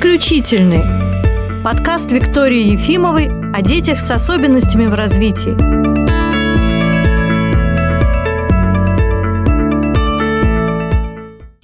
Исключительный. Подкаст Виктории Ефимовой о детях с особенностями в развитии.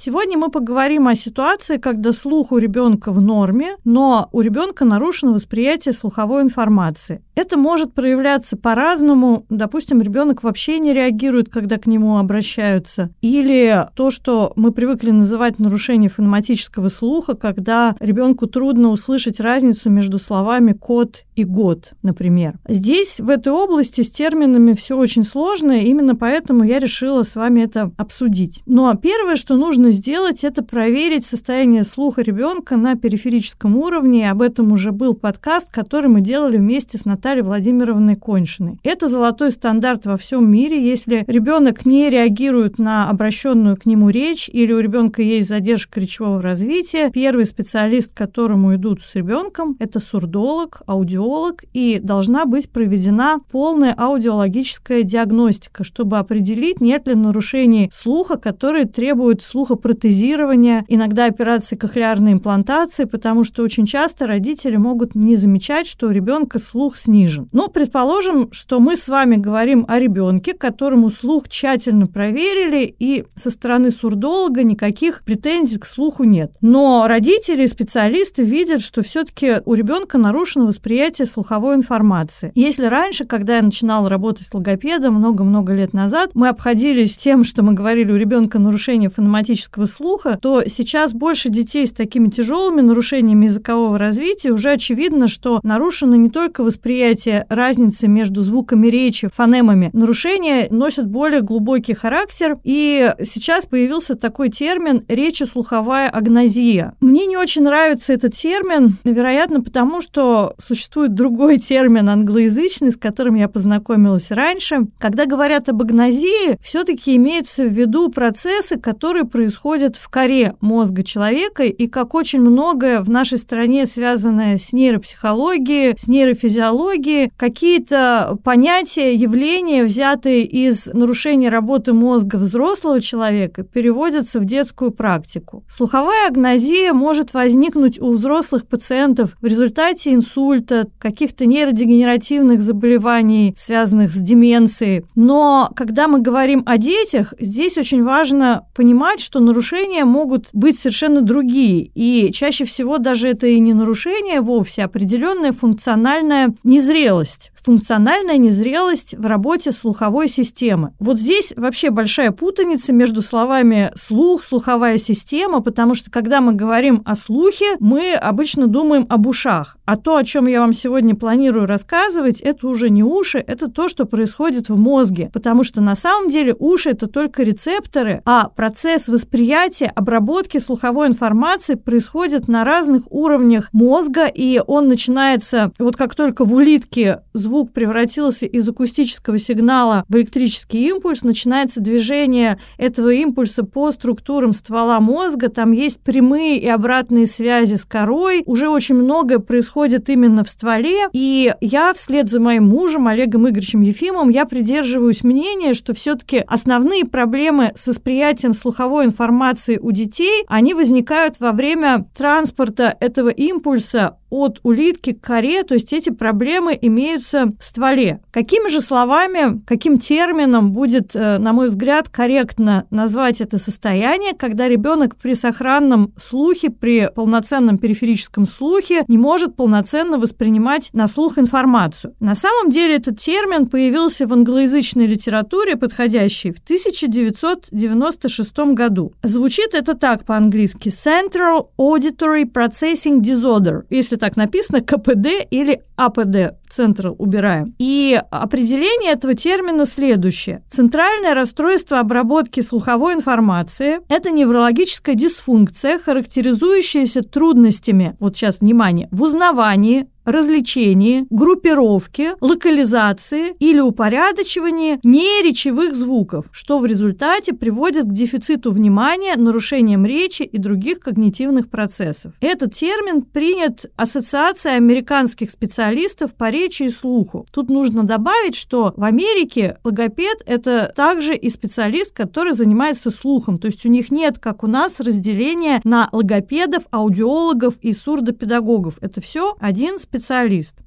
Сегодня мы поговорим о ситуации, когда слух у ребенка в норме, но у ребенка нарушено восприятие слуховой информации. Это может проявляться по-разному. Допустим, ребенок вообще не реагирует, когда к нему обращаются. Или то, что мы привыкли называть нарушение фонематического слуха, когда ребенку трудно услышать разницу между словами кот и год, например. Здесь, в этой области, с терминами все очень сложно, именно поэтому я решила с вами это обсудить. Но первое, что нужно сделать, это проверить состояние слуха ребенка на периферическом уровне. Об этом уже был подкаст, который мы делали вместе с Натальей Владимировной Коньшиной. Это золотой стандарт во всем мире. Если ребенок не реагирует на обращенную к нему речь или у ребенка есть задержка речевого развития, первый специалист, к которому идут с ребенком, это сурдолог, аудиолог, и должна быть проведена полная аудиологическая диагностика, чтобы определить, нет ли нарушений слуха, которые требуют слуха протезирования, иногда операции кохлеарной имплантации, потому что очень часто родители могут не замечать, что у ребенка слух снижен. Но предположим, что мы с вами говорим о ребенке, которому слух тщательно проверили, и со стороны сурдолога никаких претензий к слуху нет. Но родители и специалисты видят, что все-таки у ребенка нарушено восприятие слуховой информации. Если раньше, когда я начинала работать с логопедом много-много лет назад, мы обходились тем, что мы говорили у ребенка нарушение фонематического слуха, то сейчас больше детей с такими тяжелыми нарушениями языкового развития уже очевидно, что нарушено не только восприятие разницы между звуками речи, фонемами. Нарушения носят более глубокий характер, и сейчас появился такой термин речи-слуховая агнозия. Мне не очень нравится этот термин, вероятно, потому что существует другой термин англоязычный, с которым я познакомилась раньше. Когда говорят об агнозии, все-таки имеются в виду процессы, которые происходят в коре мозга человека и как очень многое в нашей стране связанное с нейропсихологией, с нейрофизиологией, какие-то понятия, явления, взятые из нарушения работы мозга взрослого человека, переводятся в детскую практику. Слуховая агнозия может возникнуть у взрослых пациентов в результате инсульта, каких-то нейродегенеративных заболеваний, связанных с деменцией. Но когда мы говорим о детях, здесь очень важно понимать, что нарушения могут быть совершенно другие. И чаще всего даже это и не нарушение вовсе, а определенная функциональная незрелость функциональная незрелость в работе слуховой системы. Вот здесь вообще большая путаница между словами слух, слуховая система, потому что когда мы говорим о слухе, мы обычно думаем об ушах. А то, о чем я вам сегодня планирую рассказывать, это уже не уши, это то, что происходит в мозге. Потому что на самом деле уши это только рецепторы, а процесс восприятия, обработки слуховой информации происходит на разных уровнях мозга, и он начинается, вот как только в улитке звук звук превратился из акустического сигнала в электрический импульс, начинается движение этого импульса по структурам ствола мозга, там есть прямые и обратные связи с корой, уже очень многое происходит именно в стволе, и я вслед за моим мужем Олегом Игоревичем Ефимовым, я придерживаюсь мнения, что все-таки основные проблемы с восприятием слуховой информации у детей, они возникают во время транспорта этого импульса от улитки к коре, то есть эти проблемы имеются в стволе. Какими же словами, каким термином будет, э, на мой взгляд, корректно назвать это состояние, когда ребенок при сохранном слухе, при полноценном периферическом слухе не может полноценно воспринимать на слух информацию? На самом деле этот термин появился в англоязычной литературе, подходящей в 1996 году. Звучит это так по-английски Central Auditory Processing Disorder, если если так написано, КПД или АПД, Central убираем. И определение этого термина следующее. Центральное расстройство обработки слуховой информации – это неврологическая дисфункция, характеризующаяся трудностями, вот сейчас внимание, в узнавании, развлечении, группировке, локализации или упорядочивании неречевых звуков, что в результате приводит к дефициту внимания, нарушениям речи и других когнитивных процессов. Этот термин принят Ассоциацией американских специалистов по речи и слуху. Тут нужно добавить, что в Америке логопед – это также и специалист, который занимается слухом, то есть у них нет, как у нас, разделения на логопедов, аудиологов и сурдопедагогов. Это все один специалист.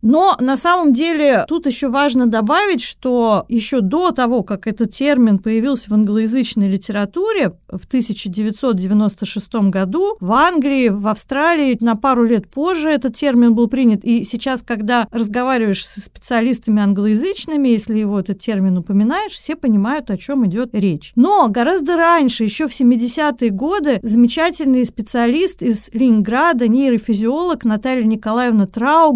Но на самом деле тут еще важно добавить, что еще до того, как этот термин появился в англоязычной литературе в 1996 году, в Англии, в Австралии на пару лет позже этот термин был принят. И сейчас, когда разговариваешь со специалистами англоязычными, если его этот термин упоминаешь, все понимают, о чем идет речь. Но гораздо раньше, еще в 70-е годы, замечательный специалист из Ленинграда, нейрофизиолог Наталья Николаевна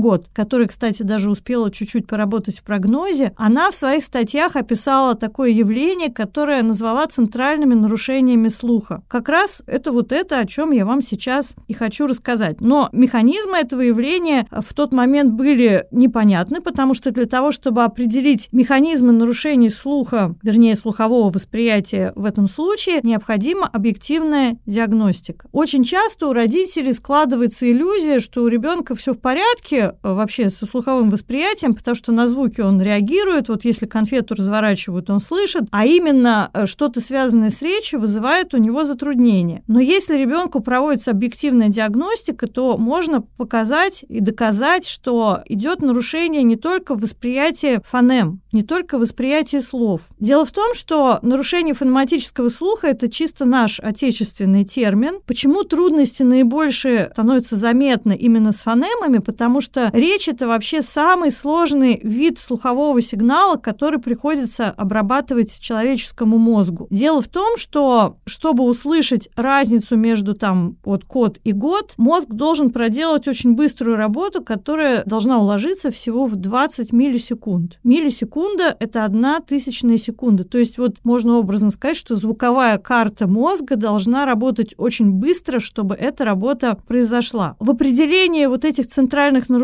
Траугот, которая, кстати, даже успела чуть-чуть поработать в прогнозе, она в своих статьях описала такое явление, которое назвала центральными нарушениями слуха. Как раз это вот это, о чем я вам сейчас и хочу рассказать. Но механизмы этого явления в тот момент были непонятны, потому что для того, чтобы определить механизмы нарушений слуха, вернее, слухового восприятия в этом случае, необходима объективная диагностика. Очень часто у родителей складывается иллюзия, что у ребенка все в порядке вообще со слуховым восприятием, потому что на звуки он реагирует, вот если конфету разворачивают, он слышит, а именно э, что-то связанное с речью вызывает у него затруднения. Но если ребенку проводится объективная диагностика, то можно показать и доказать, что идет нарушение не только в восприятии фонем, не только в восприятии слов. Дело в том, что нарушение фонематического слуха – это чисто наш отечественный термин. Почему трудности наибольшие становятся заметны именно с фонемами? Потому что речь – это вообще самый сложный вид слухового сигнала, который приходится обрабатывать человеческому мозгу. Дело в том, что чтобы услышать разницу между там вот код и год, мозг должен проделать очень быструю работу, которая должна уложиться всего в 20 миллисекунд. Миллисекунда – это одна тысячная секунда. То есть вот можно образно сказать, что звуковая карта мозга должна работать очень быстро, чтобы эта работа произошла. В определении вот этих центральных нарушений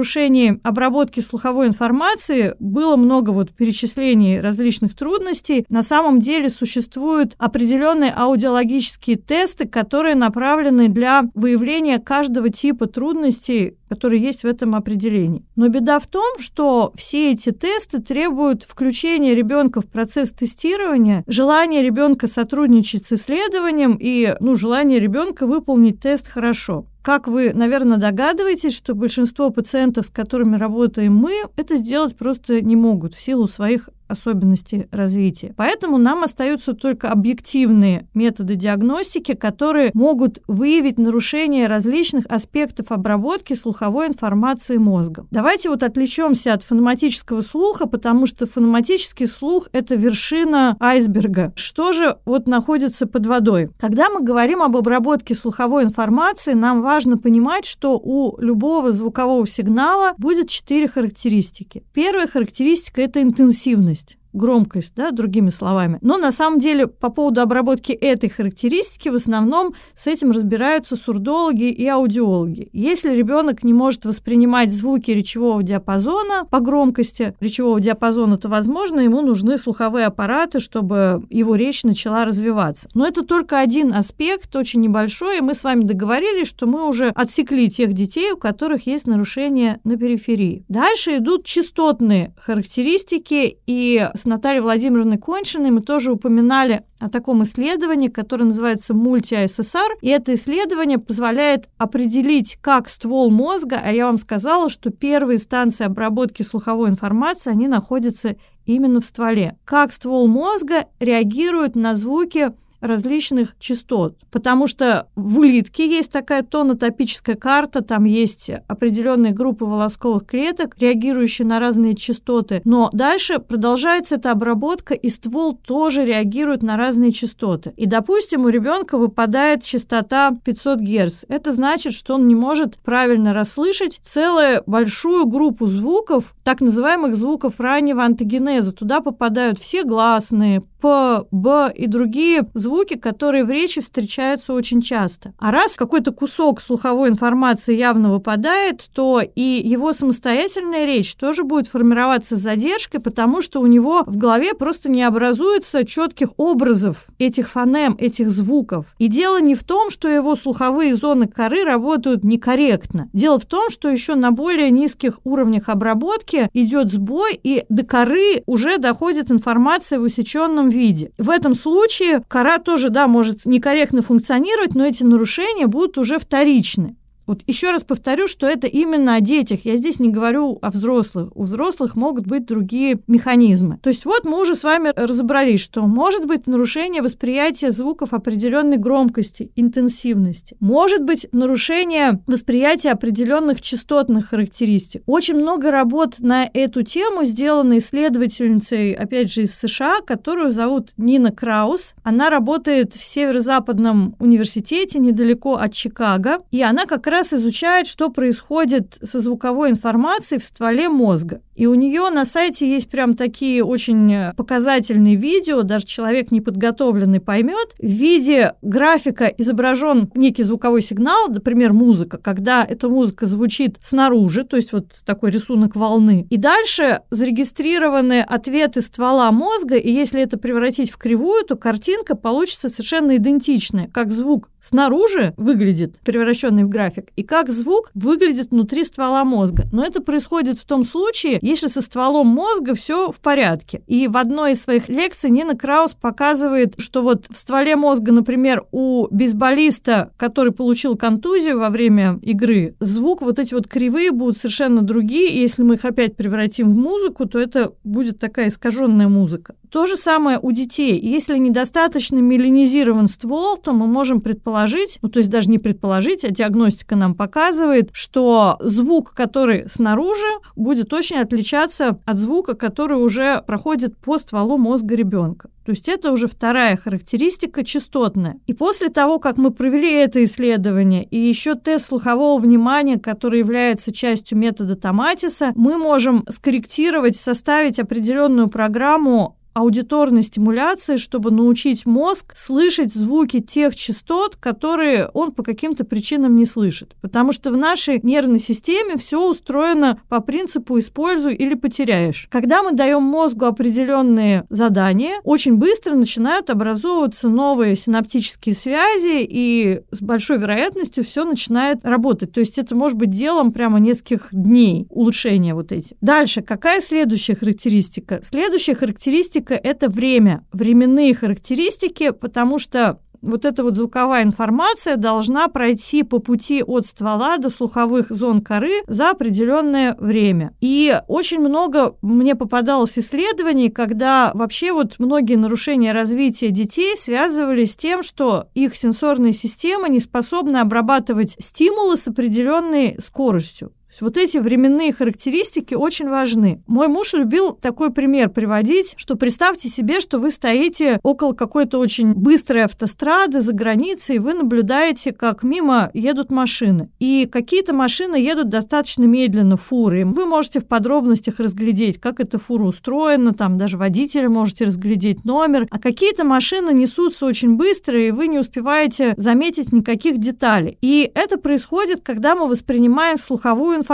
обработки слуховой информации было много вот перечислений различных трудностей. На самом деле существуют определенные аудиологические тесты, которые направлены для выявления каждого типа трудностей, которые есть в этом определении. Но беда в том, что все эти тесты требуют включения ребенка в процесс тестирования, желания ребенка сотрудничать с исследованием и ну, желание ребенка выполнить тест хорошо. Как вы, наверное, догадываетесь, что большинство пациентов, с которыми работаем мы, это сделать просто не могут в силу своих особенности развития. Поэтому нам остаются только объективные методы диагностики, которые могут выявить нарушение различных аспектов обработки слуховой информации мозга. Давайте вот отвлечемся от фонематического слуха, потому что фонематический слух – это вершина айсберга. Что же вот находится под водой? Когда мы говорим об обработке слуховой информации, нам важно понимать, что у любого звукового сигнала будет четыре характеристики. Первая характеристика – это интенсивность громкость, да, другими словами. Но на самом деле по поводу обработки этой характеристики в основном с этим разбираются сурдологи и аудиологи. Если ребенок не может воспринимать звуки речевого диапазона по громкости речевого диапазона, то, возможно, ему нужны слуховые аппараты, чтобы его речь начала развиваться. Но это только один аспект, очень небольшой, и мы с вами договорились, что мы уже отсекли тех детей, у которых есть нарушения на периферии. Дальше идут частотные характеристики, и с Натальей Владимировной Кончиной мы тоже упоминали о таком исследовании, которое называется мульти-АССР. И это исследование позволяет определить, как ствол мозга, а я вам сказала, что первые станции обработки слуховой информации, они находятся именно в стволе. Как ствол мозга реагирует на звуки различных частот, потому что в улитке есть такая тонотопическая карта, там есть определенные группы волосковых клеток, реагирующие на разные частоты, но дальше продолжается эта обработка, и ствол тоже реагирует на разные частоты. И, допустим, у ребенка выпадает частота 500 Гц. Это значит, что он не может правильно расслышать целую большую группу звуков, так называемых звуков раннего антогенеза. Туда попадают все гласные, п, б и другие звуки, которые в речи встречаются очень часто. А раз какой-то кусок слуховой информации явно выпадает, то и его самостоятельная речь тоже будет формироваться с задержкой, потому что у него в голове просто не образуется четких образов этих фонем, этих звуков. И дело не в том, что его слуховые зоны коры работают некорректно. Дело в том, что еще на более низких уровнях обработки идет сбой, и до коры уже доходит информация в усеченном виде. В этом случае кора тоже, да, может некорректно функционировать, но эти нарушения будут уже вторичны. Вот еще раз повторю, что это именно о детях. Я здесь не говорю о взрослых. У взрослых могут быть другие механизмы. То есть вот мы уже с вами разобрались, что может быть нарушение восприятия звуков определенной громкости, интенсивности. Может быть нарушение восприятия определенных частотных характеристик. Очень много работ на эту тему сделано исследовательницей, опять же, из США, которую зовут Нина Краус. Она работает в Северо-Западном университете недалеко от Чикаго. И она как раз раз изучает, что происходит со звуковой информацией в стволе мозга. И у нее на сайте есть прям такие очень показательные видео, даже человек неподготовленный поймет. В виде графика изображен некий звуковой сигнал, например, музыка, когда эта музыка звучит снаружи, то есть вот такой рисунок волны. И дальше зарегистрированы ответы ствола мозга, и если это превратить в кривую, то картинка получится совершенно идентичная, как звук снаружи выглядит, превращенный в график, и как звук выглядит внутри ствола мозга. Но это происходит в том случае, если со стволом мозга все в порядке. И в одной из своих лекций Нина Краус показывает, что вот в стволе мозга, например, у бейсболиста, который получил контузию во время игры, звук, вот эти вот кривые будут совершенно другие, и если мы их опять превратим в музыку, то это будет такая искаженная музыка. То же самое у детей. Если недостаточно меланизирован ствол, то мы можем предположить, ну то есть даже не предположить, а диагностика нам показывает, что звук, который снаружи, будет очень отличаться от звука, который уже проходит по стволу мозга ребенка. То есть это уже вторая характеристика частотная. И после того, как мы провели это исследование и еще тест слухового внимания, который является частью метода Томатиса, мы можем скорректировать, составить определенную программу аудиторной стимуляции, чтобы научить мозг слышать звуки тех частот, которые он по каким-то причинам не слышит. Потому что в нашей нервной системе все устроено по принципу «используй или потеряешь». Когда мы даем мозгу определенные задания, очень быстро начинают образовываться новые синаптические связи, и с большой вероятностью все начинает работать. То есть это может быть делом прямо нескольких дней улучшения вот эти. Дальше, какая следующая характеристика? Следующая характеристика характеристика – это время, временные характеристики, потому что вот эта вот звуковая информация должна пройти по пути от ствола до слуховых зон коры за определенное время. И очень много мне попадалось исследований, когда вообще вот многие нарушения развития детей связывались с тем, что их сенсорная система не способна обрабатывать стимулы с определенной скоростью есть вот эти временные характеристики очень важны. Мой муж любил такой пример приводить, что представьте себе, что вы стоите около какой-то очень быстрой автострады за границей, и вы наблюдаете, как мимо едут машины. И какие-то машины едут достаточно медленно, фуры. Вы можете в подробностях разглядеть, как эта фура устроена, там даже водителя можете разглядеть номер. А какие-то машины несутся очень быстро, и вы не успеваете заметить никаких деталей. И это происходит, когда мы воспринимаем слуховую информацию.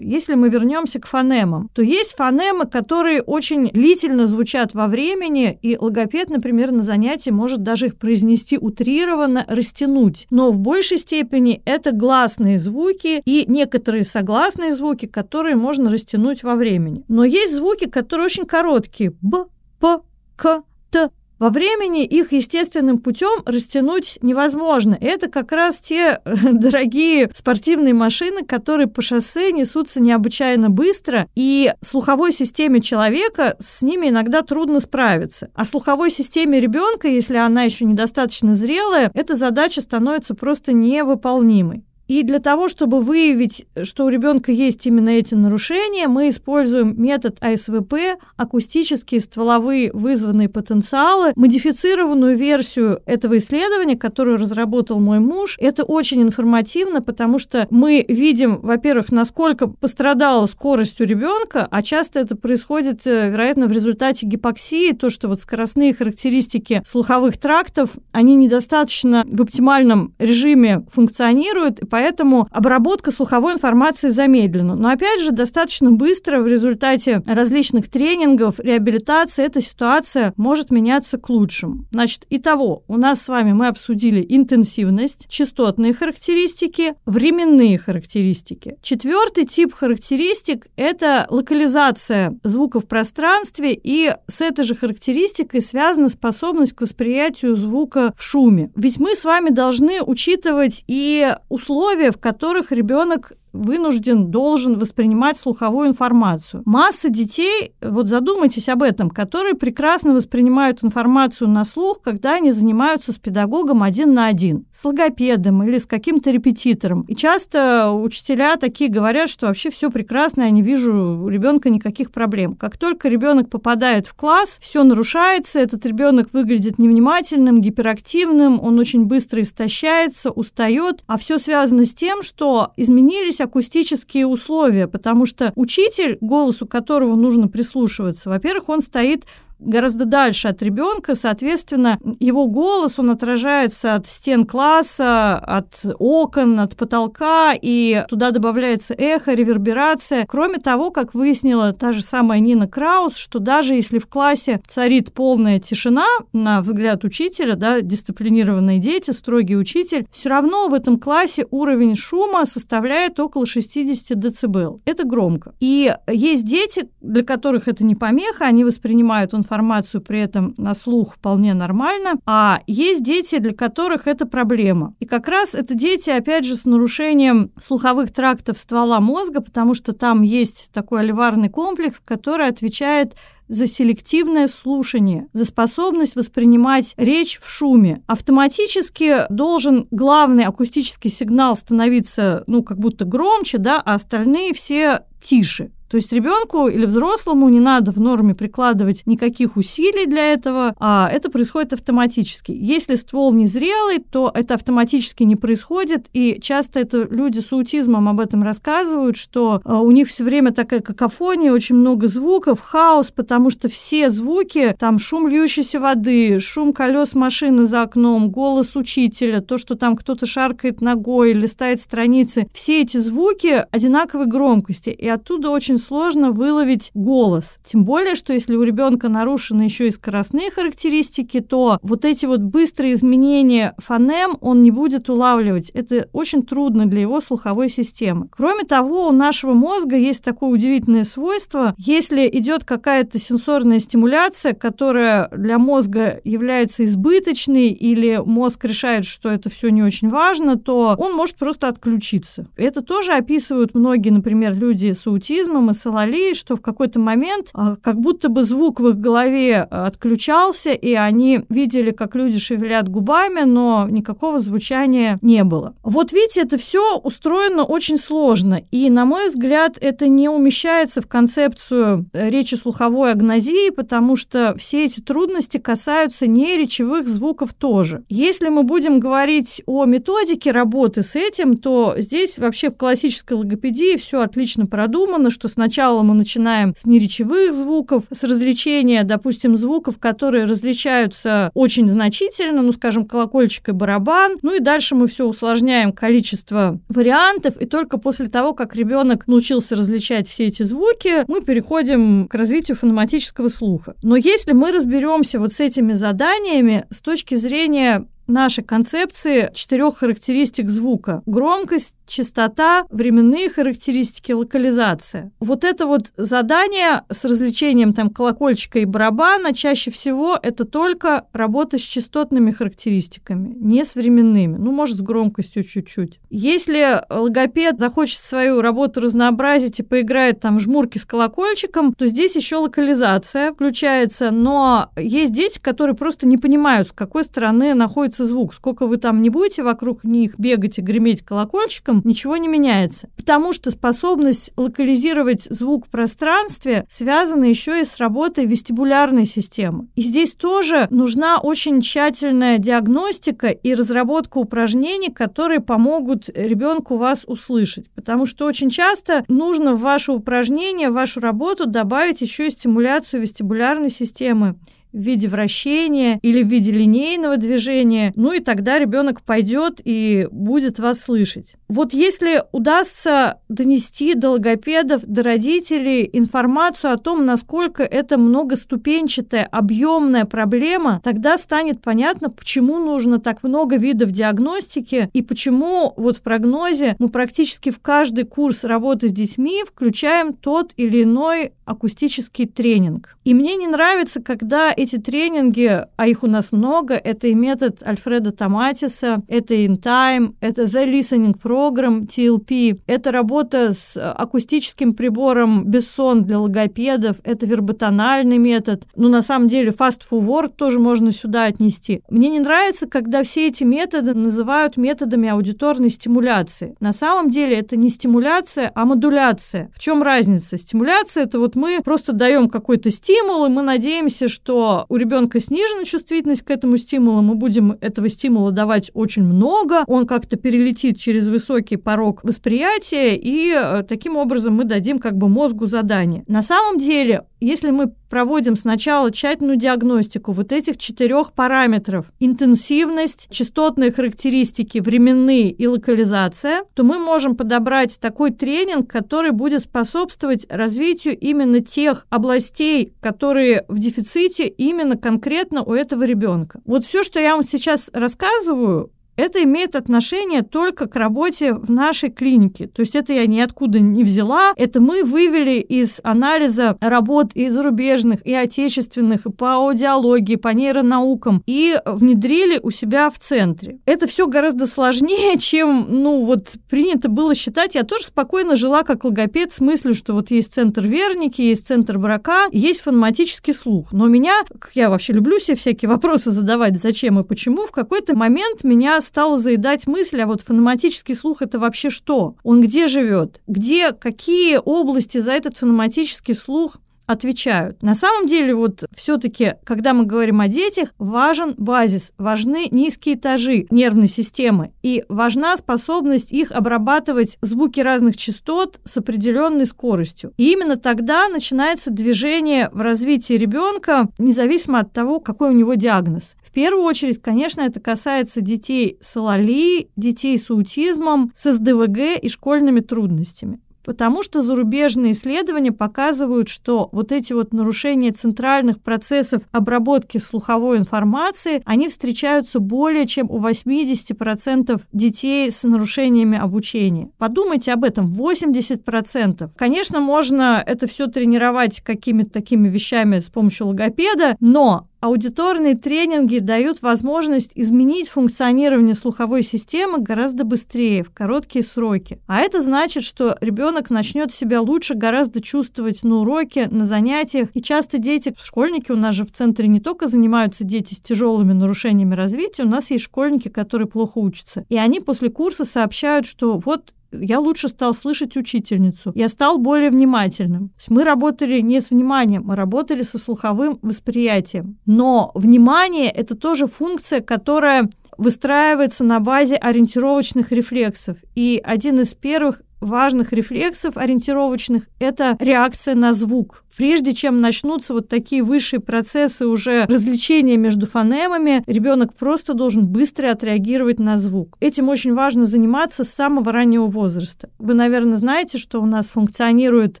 Если мы вернемся к фонемам, то есть фонемы, которые очень длительно звучат во времени, и логопед, например, на занятии может даже их произнести утрированно, растянуть. Но в большей степени это гласные звуки и некоторые согласные звуки, которые можно растянуть во времени. Но есть звуки, которые очень короткие. Б, П, К, Т, во времени их естественным путем растянуть невозможно. Это как раз те дорогие спортивные машины, которые по шоссе несутся необычайно быстро, и слуховой системе человека с ними иногда трудно справиться. А слуховой системе ребенка, если она еще недостаточно зрелая, эта задача становится просто невыполнимой. И для того, чтобы выявить, что у ребенка есть именно эти нарушения, мы используем метод АСВП, акустические стволовые вызванные потенциалы, модифицированную версию этого исследования, которую разработал мой муж. Это очень информативно, потому что мы видим, во-первых, насколько пострадала скорость у ребенка, а часто это происходит, э, вероятно, в результате гипоксии, то, что вот скоростные характеристики слуховых трактов, они недостаточно в оптимальном режиме функционируют, и поэтому обработка слуховой информации замедлена. Но опять же, достаточно быстро в результате различных тренингов, реабилитации эта ситуация может меняться к лучшему. Значит, итого, у нас с вами мы обсудили интенсивность, частотные характеристики, временные характеристики. Четвертый тип характеристик – это локализация звука в пространстве, и с этой же характеристикой связана способность к восприятию звука в шуме. Ведь мы с вами должны учитывать и условия, в которых ребенок вынужден, должен воспринимать слуховую информацию. Масса детей, вот задумайтесь об этом, которые прекрасно воспринимают информацию на слух, когда они занимаются с педагогом один на один, с логопедом или с каким-то репетитором. И часто учителя такие говорят, что вообще все прекрасно, я не вижу у ребенка никаких проблем. Как только ребенок попадает в класс, все нарушается, этот ребенок выглядит невнимательным, гиперактивным, он очень быстро истощается, устает, а все связано с тем, что изменились акустические условия, потому что учитель, голосу которого нужно прислушиваться, во-первых, он стоит гораздо дальше от ребенка, соответственно, его голос, он отражается от стен класса, от окон, от потолка, и туда добавляется эхо, реверберация. Кроме того, как выяснила та же самая Нина Краус, что даже если в классе царит полная тишина, на взгляд учителя, да, дисциплинированные дети, строгий учитель, все равно в этом классе уровень шума составляет около 60 дБ. Это громко. И есть дети, для которых это не помеха, они воспринимают информацию информацию при этом на слух вполне нормально, а есть дети, для которых это проблема. И как раз это дети, опять же, с нарушением слуховых трактов ствола мозга, потому что там есть такой оливарный комплекс, который отвечает за селективное слушание, за способность воспринимать речь в шуме. Автоматически должен главный акустический сигнал становиться, ну, как будто громче, да, а остальные все тише. То есть ребенку или взрослому не надо в норме прикладывать никаких усилий для этого, а это происходит автоматически. Если ствол незрелый, то это автоматически не происходит, и часто это люди с аутизмом об этом рассказывают, что а, у них все время такая какофония, очень много звуков, хаос, потому что все звуки, там шум льющейся воды, шум колес машины за окном, голос учителя, то, что там кто-то шаркает ногой, листает страницы, все эти звуки одинаковой громкости, и оттуда очень сложно выловить голос. Тем более, что если у ребенка нарушены еще и скоростные характеристики, то вот эти вот быстрые изменения фонем он не будет улавливать. Это очень трудно для его слуховой системы. Кроме того, у нашего мозга есть такое удивительное свойство. Если идет какая-то сенсорная стимуляция, которая для мозга является избыточной, или мозг решает, что это все не очень важно, то он может просто отключиться. Это тоже описывают многие, например, люди с аутизмом и Сололи, что в какой-то момент а, как будто бы звук в их голове а, отключался, и они видели, как люди шевелят губами, но никакого звучания не было. Вот видите, это все устроено очень сложно, и, на мой взгляд, это не умещается в концепцию э, речи слуховой агнозии, потому что все эти трудности касаются не речевых звуков тоже. Если мы будем говорить о методике работы с этим, то здесь вообще в классической логопедии все отлично продумано, что Сначала мы начинаем с неречевых звуков, с развлечения, допустим, звуков, которые различаются очень значительно, ну, скажем, колокольчик и барабан. Ну и дальше мы все усложняем количество вариантов, и только после того, как ребенок научился различать все эти звуки, мы переходим к развитию фонематического слуха. Но если мы разберемся вот с этими заданиями с точки зрения нашей концепции четырех характеристик звука. Громкость, частота, временные характеристики, локализация. Вот это вот задание с развлечением там колокольчика и барабана чаще всего это только работа с частотными характеристиками, не с временными. Ну, может, с громкостью чуть-чуть. Если логопед захочет свою работу разнообразить и поиграет там жмурки с колокольчиком, то здесь еще локализация включается, но есть дети, которые просто не понимают, с какой стороны находится звук. Сколько вы там не будете вокруг них бегать и греметь колокольчиком, ничего не меняется. Потому что способность локализировать звук в пространстве связана еще и с работой вестибулярной системы. И здесь тоже нужна очень тщательная диагностика и разработка упражнений, которые помогут ребенку вас услышать. Потому что очень часто нужно в ваше упражнение, в вашу работу добавить еще и стимуляцию вестибулярной системы в виде вращения или в виде линейного движения, ну и тогда ребенок пойдет и будет вас слышать. Вот если удастся донести до логопедов, до родителей информацию о том, насколько это многоступенчатая, объемная проблема, тогда станет понятно, почему нужно так много видов диагностики и почему вот в прогнозе мы практически в каждый курс работы с детьми включаем тот или иной акустический тренинг. И мне не нравится, когда эти тренинги, а их у нас много, это и метод Альфреда Томатиса, это In Time, это The Listening Program, TLP, это работа с акустическим прибором Бессон для логопедов, это верботональный метод. Ну, на самом деле, Fast Forward тоже можно сюда отнести. Мне не нравится, когда все эти методы называют методами аудиторной стимуляции. На самом деле это не стимуляция, а модуляция. В чем разница? Стимуляция – это вот мы просто даем какой-то стимул, и мы надеемся, что у ребенка снижена чувствительность к этому стимулу, мы будем этого стимула давать очень много, он как-то перелетит через высокий порог восприятия, и э, таким образом мы дадим как бы мозгу задание. На самом деле, если мы проводим сначала тщательную диагностику вот этих четырех параметров – интенсивность, частотные характеристики, временные и локализация, то мы можем подобрать такой тренинг, который будет способствовать развитию именно тех областей, которые в дефиците именно конкретно у этого ребенка. Вот все, что я вам сейчас рассказываю, это имеет отношение только к работе в нашей клинике. То есть это я ниоткуда не взяла. Это мы вывели из анализа работ и зарубежных, и отечественных, и по аудиологии, по нейронаукам, и внедрили у себя в центре. Это все гораздо сложнее, чем, ну, вот принято было считать. Я тоже спокойно жила как логопед с мыслью, что вот есть центр Верники, есть центр Брака, есть фонематический слух. Но меня, я вообще люблю себе всякие вопросы задавать, зачем и почему, в какой-то момент меня стала заедать мысль, а вот фонематический слух это вообще что? Он где живет? Где, какие области за этот фонематический слух отвечают. На самом деле, вот все-таки, когда мы говорим о детях, важен базис, важны низкие этажи нервной системы, и важна способность их обрабатывать звуки разных частот с определенной скоростью. И именно тогда начинается движение в развитии ребенка, независимо от того, какой у него диагноз. Первую очередь, конечно, это касается детей с АЛАЛИ, детей с аутизмом, с СДВГ и школьными трудностями. Потому что зарубежные исследования показывают, что вот эти вот нарушения центральных процессов обработки слуховой информации, они встречаются более чем у 80% детей с нарушениями обучения. Подумайте об этом, 80%. Конечно, можно это все тренировать какими-то такими вещами с помощью логопеда, но Аудиторные тренинги дают возможность изменить функционирование слуховой системы гораздо быстрее, в короткие сроки. А это значит, что ребенок начнет себя лучше гораздо чувствовать на уроке, на занятиях. И часто дети, школьники у нас же в центре не только занимаются дети с тяжелыми нарушениями развития, у нас есть школьники, которые плохо учатся. И они после курса сообщают, что вот я лучше стал слышать учительницу. Я стал более внимательным. То есть мы работали не с вниманием, мы работали со слуховым восприятием. Но внимание — это тоже функция, которая выстраивается на базе ориентировочных рефлексов. И один из первых важных рефлексов ориентировочных – это реакция на звук. Прежде чем начнутся вот такие высшие процессы уже развлечения между фонемами, ребенок просто должен быстро отреагировать на звук. Этим очень важно заниматься с самого раннего возраста. Вы, наверное, знаете, что у нас функционирует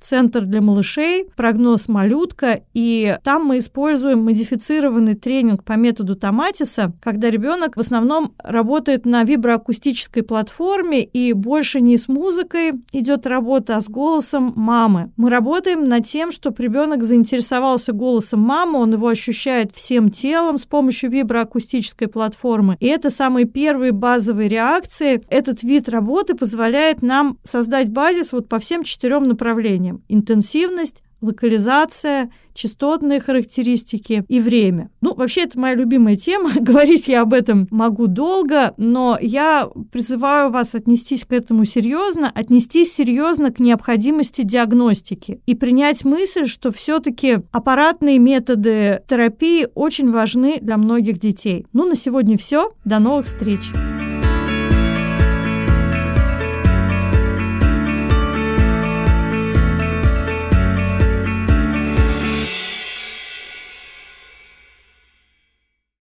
центр для малышей, прогноз малютка, и там мы используем модифицированный тренинг по методу Томатиса, когда ребенок в основном работает на виброакустической платформе и больше не с музыкой идет работа, а с голосом мамы. Мы работаем над тем, ребенок заинтересовался голосом мамы, он его ощущает всем телом с помощью виброакустической платформы. И это самые первые базовые реакции. Этот вид работы позволяет нам создать базис вот по всем четырем направлениям. Интенсивность, локализация, частотные характеристики и время. Ну, вообще, это моя любимая тема. Говорить я об этом могу долго, но я призываю вас отнестись к этому серьезно, отнестись серьезно к необходимости диагностики и принять мысль, что все-таки аппаратные методы терапии очень важны для многих детей. Ну, на сегодня все. До новых встреч!